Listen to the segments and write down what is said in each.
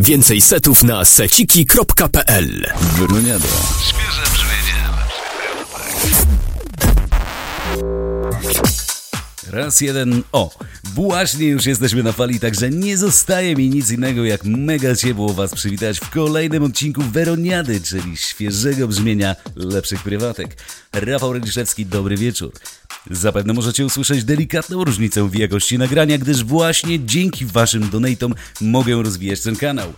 Więcej setów na seciki.pl. Świeże brzmienie. Raz jeden. O, właśnie już jesteśmy na fali, także nie zostaje mi nic innego jak mega ciepło Was przywitać w kolejnym odcinku Weroniady, czyli świeżego brzmienia lepszych prywatek. Rafał Radziszewski, dobry wieczór. Zapewne możecie usłyszeć delikatną różnicę w jakości nagrania, gdyż właśnie dzięki Waszym donatom mogę rozwijać ten kanał.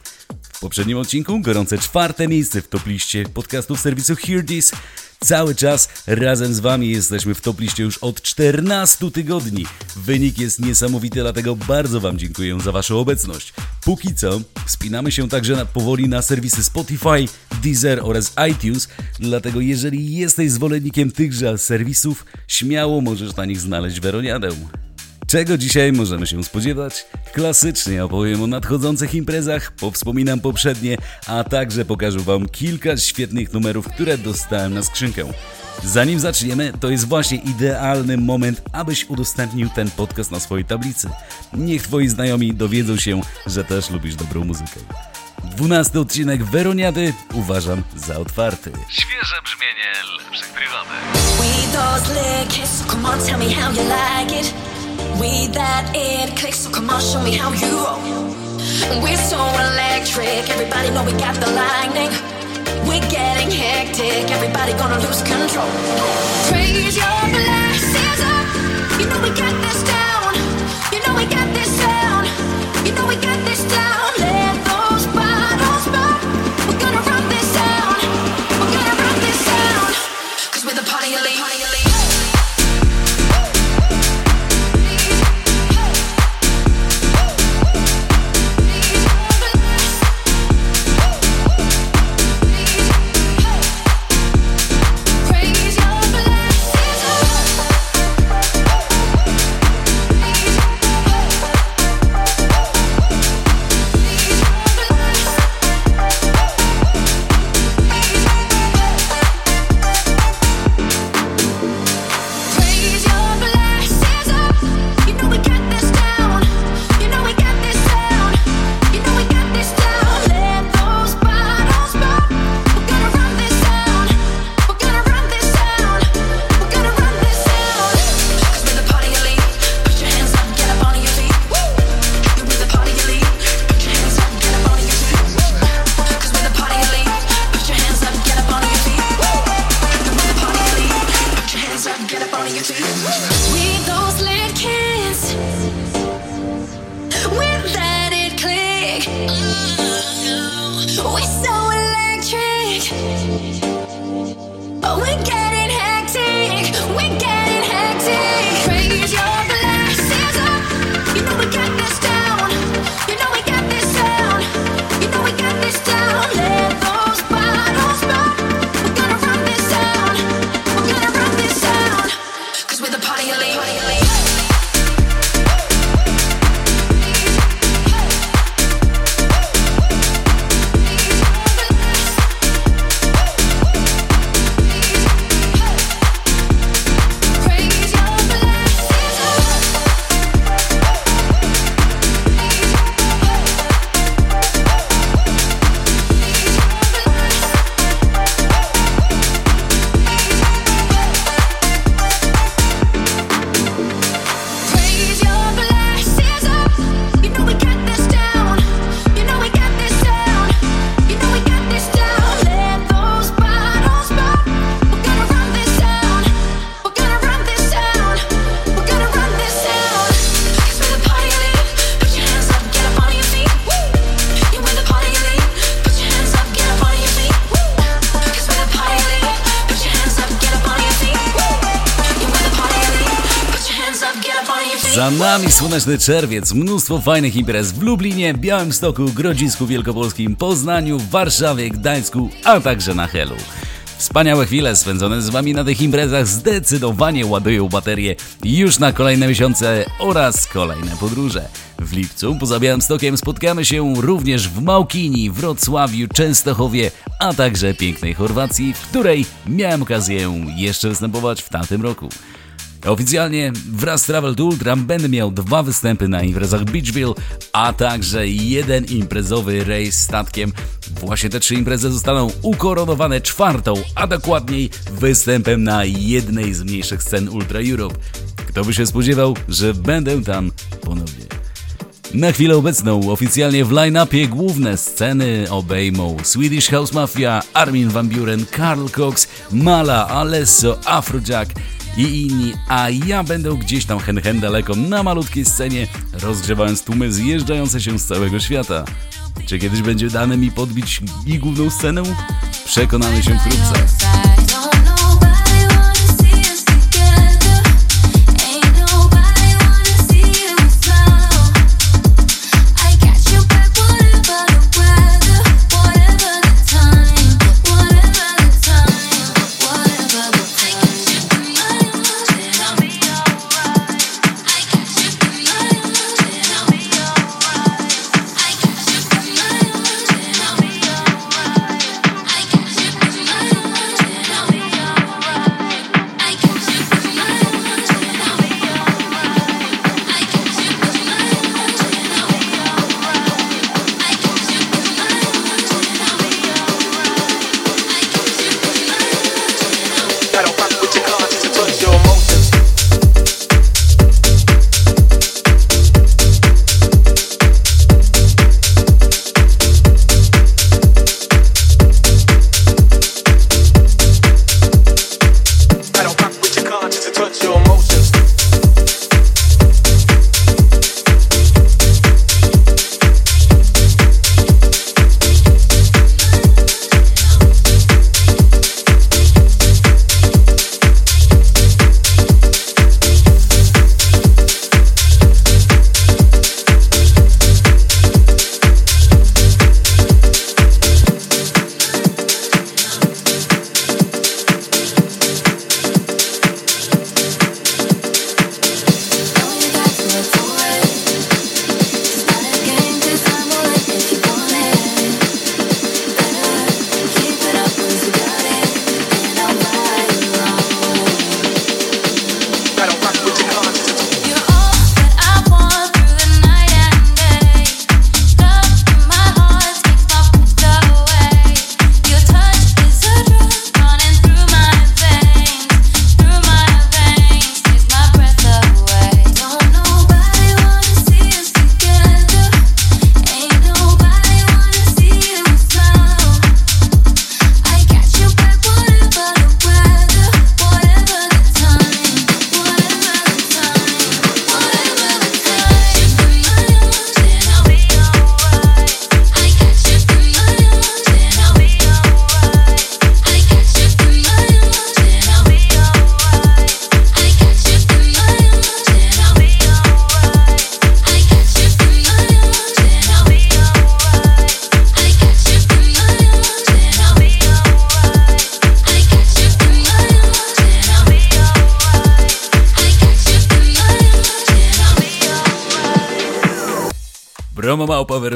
W poprzednim odcinku gorące czwarte miejsce w top liście podcastów serwisu Hear This. Cały czas razem z Wami jesteśmy w top liście już od 14 tygodni. Wynik jest niesamowity, dlatego bardzo Wam dziękuję za Waszą obecność. Póki co wspinamy się także na, powoli na serwisy Spotify, Deezer oraz iTunes, dlatego jeżeli jesteś zwolennikiem tychże serwisów, śmiało możesz na nich znaleźć Weroniadę. Czego dzisiaj możemy się spodziewać? Klasycznie opowiem o nadchodzących imprezach, powspominam poprzednie, a także pokażę Wam kilka świetnych numerów, które dostałem na skrzynkę. Zanim zaczniemy, to jest właśnie idealny moment, abyś udostępnił ten podcast na swojej tablicy. Niech Twoi znajomi dowiedzą się, że też lubisz dobrą muzykę. Dwunasty odcinek Weroniady uważam za otwarty. Świeże brzmienie lepszych prywatek. We that it clicks, so come on, show me how you roll. We're so electric, everybody know we got the lightning. We're getting hectic, everybody gonna lose control. Raise your glasses up, you know we got słoneczny czerwiec, mnóstwo fajnych imprez w Lublinie, Białymstoku, Grodzisku Wielkopolskim, Poznaniu, Warszawie, Gdańsku, a także na Helu. Wspaniałe chwile spędzone z Wami na tych imprezach zdecydowanie ładują baterie już na kolejne miesiące oraz kolejne podróże. W lipcu poza Białymstokiem spotkamy się również w Małkini, Wrocławiu, Częstochowie, a także pięknej Chorwacji, w której miałem okazję jeszcze występować w tamtym roku. Oficjalnie wraz z Travel to Ultra będę miał dwa występy na imprezach Beachville, a także jeden imprezowy rejs statkiem. Właśnie te trzy imprezy zostaną ukoronowane czwartą, a dokładniej występem na jednej z mniejszych scen Ultra Europe. Kto by się spodziewał, że będę tam ponownie. Na chwilę obecną oficjalnie w line-upie główne sceny obejmą Swedish House Mafia, Armin van Buren, Karl Cox, Mala, Alesso, Afrojack i inni, a ja będę gdzieś tam hen hen daleko na malutkiej scenie, rozgrzewając tłumy zjeżdżające się z całego świata. Czy kiedyś będzie dane mi podbić i główną scenę? Przekonamy się wkrótce.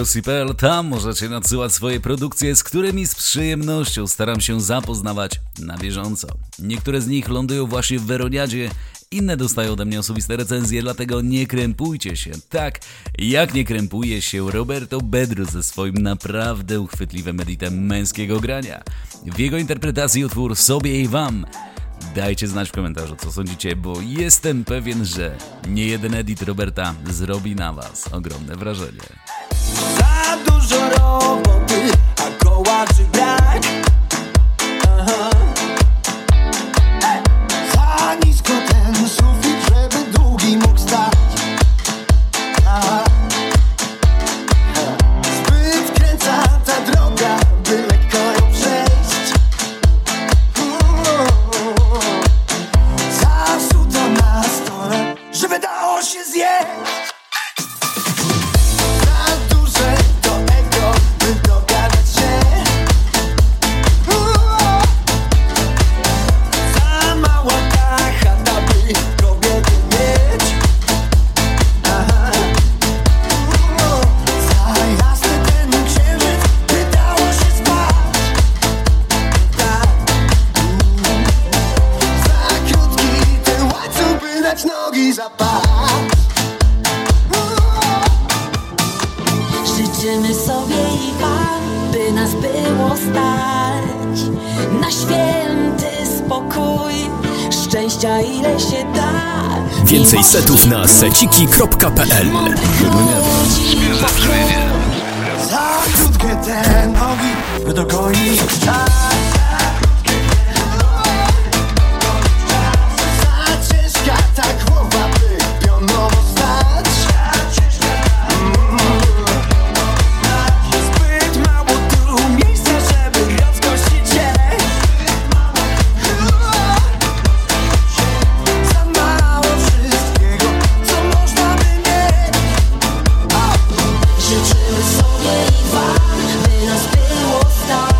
małpa.pl, tam możecie nadsyłać swoje produkcje, z którymi z przyjemnością staram się zapoznawać na bieżąco. Niektóre z nich lądują właśnie w Weroniadzie, inne dostają ode mnie osobiste recenzje, dlatego nie krępujcie się. Tak, jak nie krępuje się Roberto Bedru ze swoim naprawdę uchwytliwym editem męskiego grania. W jego interpretacji utwór Sobie i Wam Dajcie znać w komentarzu, co sądzicie, bo jestem pewien, że nie jeden edit Roberta zrobi na Was ogromne wrażenie. Za dużo roboty, a kołaczy brak ile się da. Więcej setów na seciki.pl te nogi tak Then I spit wolf star.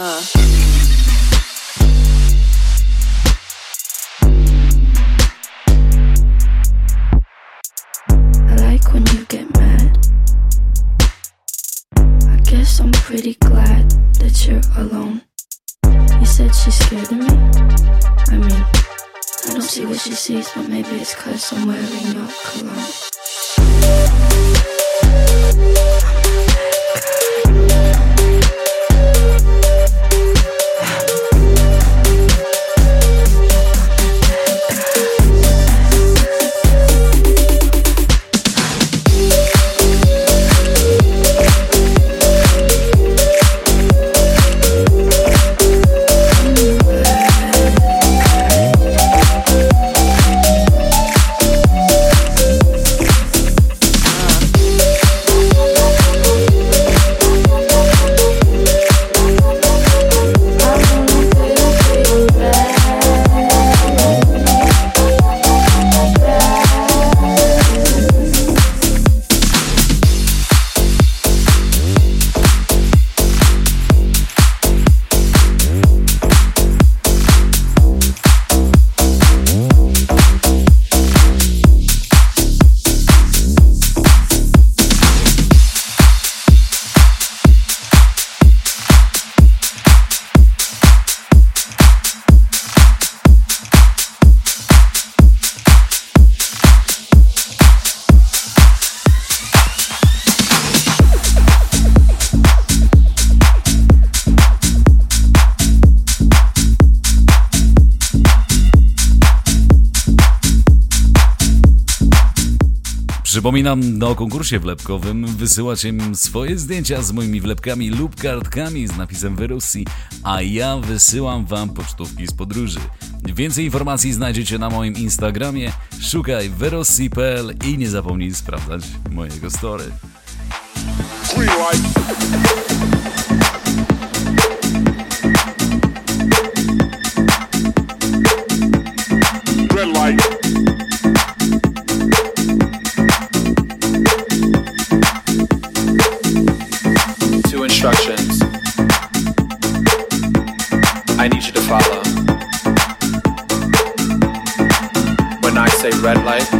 I like when you get mad. I guess I'm pretty glad that you're alone. You said she's scared of me. I mean, I don't see what she sees, but maybe it's cause I'm wearing your cologne. Przypominam o konkursie wlepkowym. Wysyłacie swoje zdjęcia z moimi wlepkami lub kartkami z napisem Wyrussi, a ja wysyłam wam pocztówki z podróży. Więcej informacji znajdziecie na moim Instagramie. Szukaj verossi.pl i nie zapomnij sprawdzać mojego story. Red light,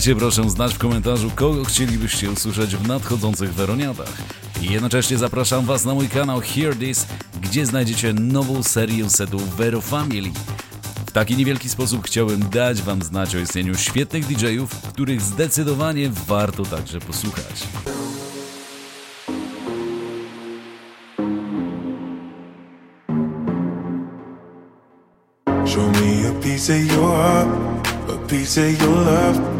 Dajcie proszę znać w komentarzu, kogo chcielibyście usłyszeć w nadchodzących Weroniadach. I jednocześnie zapraszam Was na mój kanał Hear This, gdzie znajdziecie nową serię setów Vero Family. W taki niewielki sposób chciałem dać Wam znać o istnieniu świetnych DJ-ów, których zdecydowanie warto także posłuchać. Show me a piece of your heart, a piece of your love.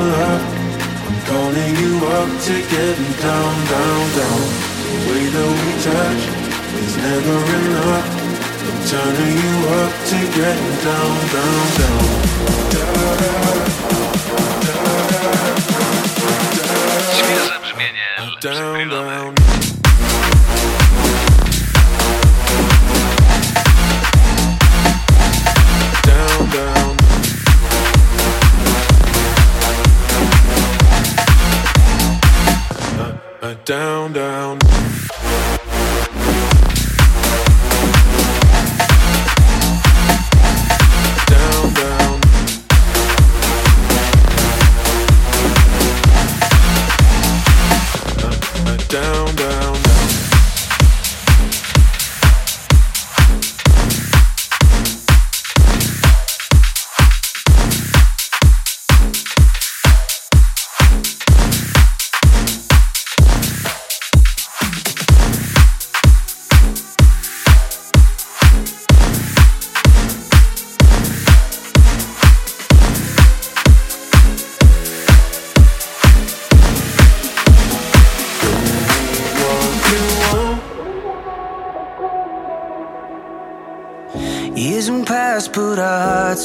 piece of your love. I'm calling you up to getting down, down, down. The way that we touch is never enough. I'm turning you up to getting down, down, down. Down, down. Down, down. Down,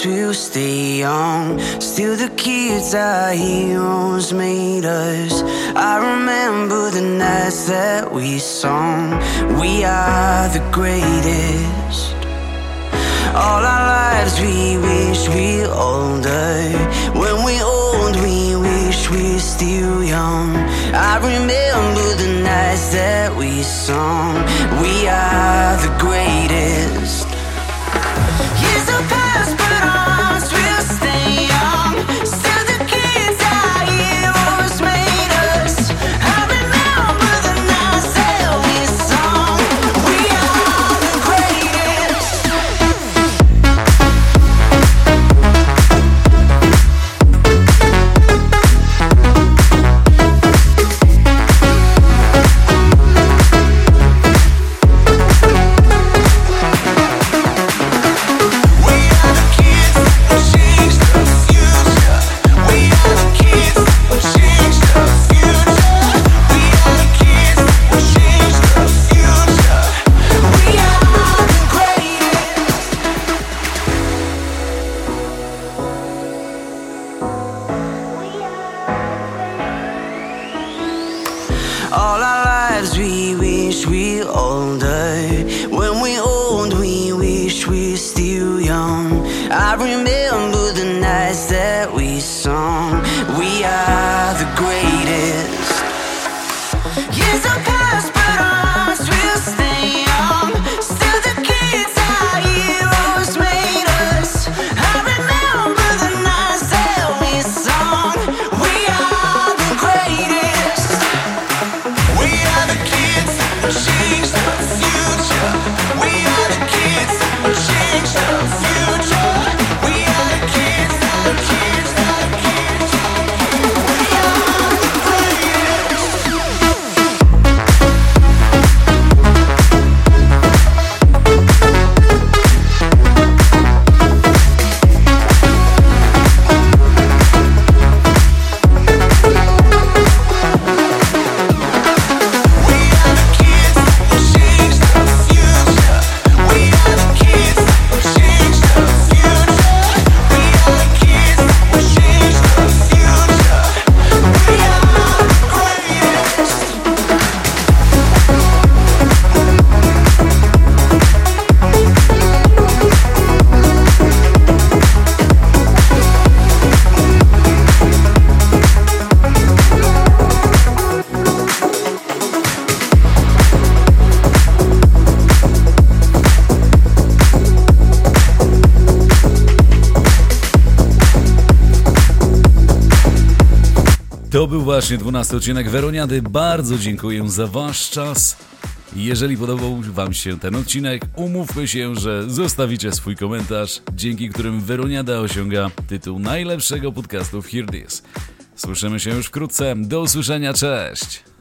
will stay young. Still, the kids our heroes made us. I remember the nights that we sung. We are the greatest. All our lives we wish we older. When we old, we wish we're still young. I remember the nights that we sung. We are the greatest. I remember właśnie 12 odcinek Weroniady. Bardzo dziękuję za Wasz czas. Jeżeli podobał Wam się ten odcinek, umówmy się, że zostawicie swój komentarz, dzięki którym Weroniada osiąga tytuł najlepszego podcastu w Hear This. Słyszymy się już wkrótce. Do usłyszenia, cześć!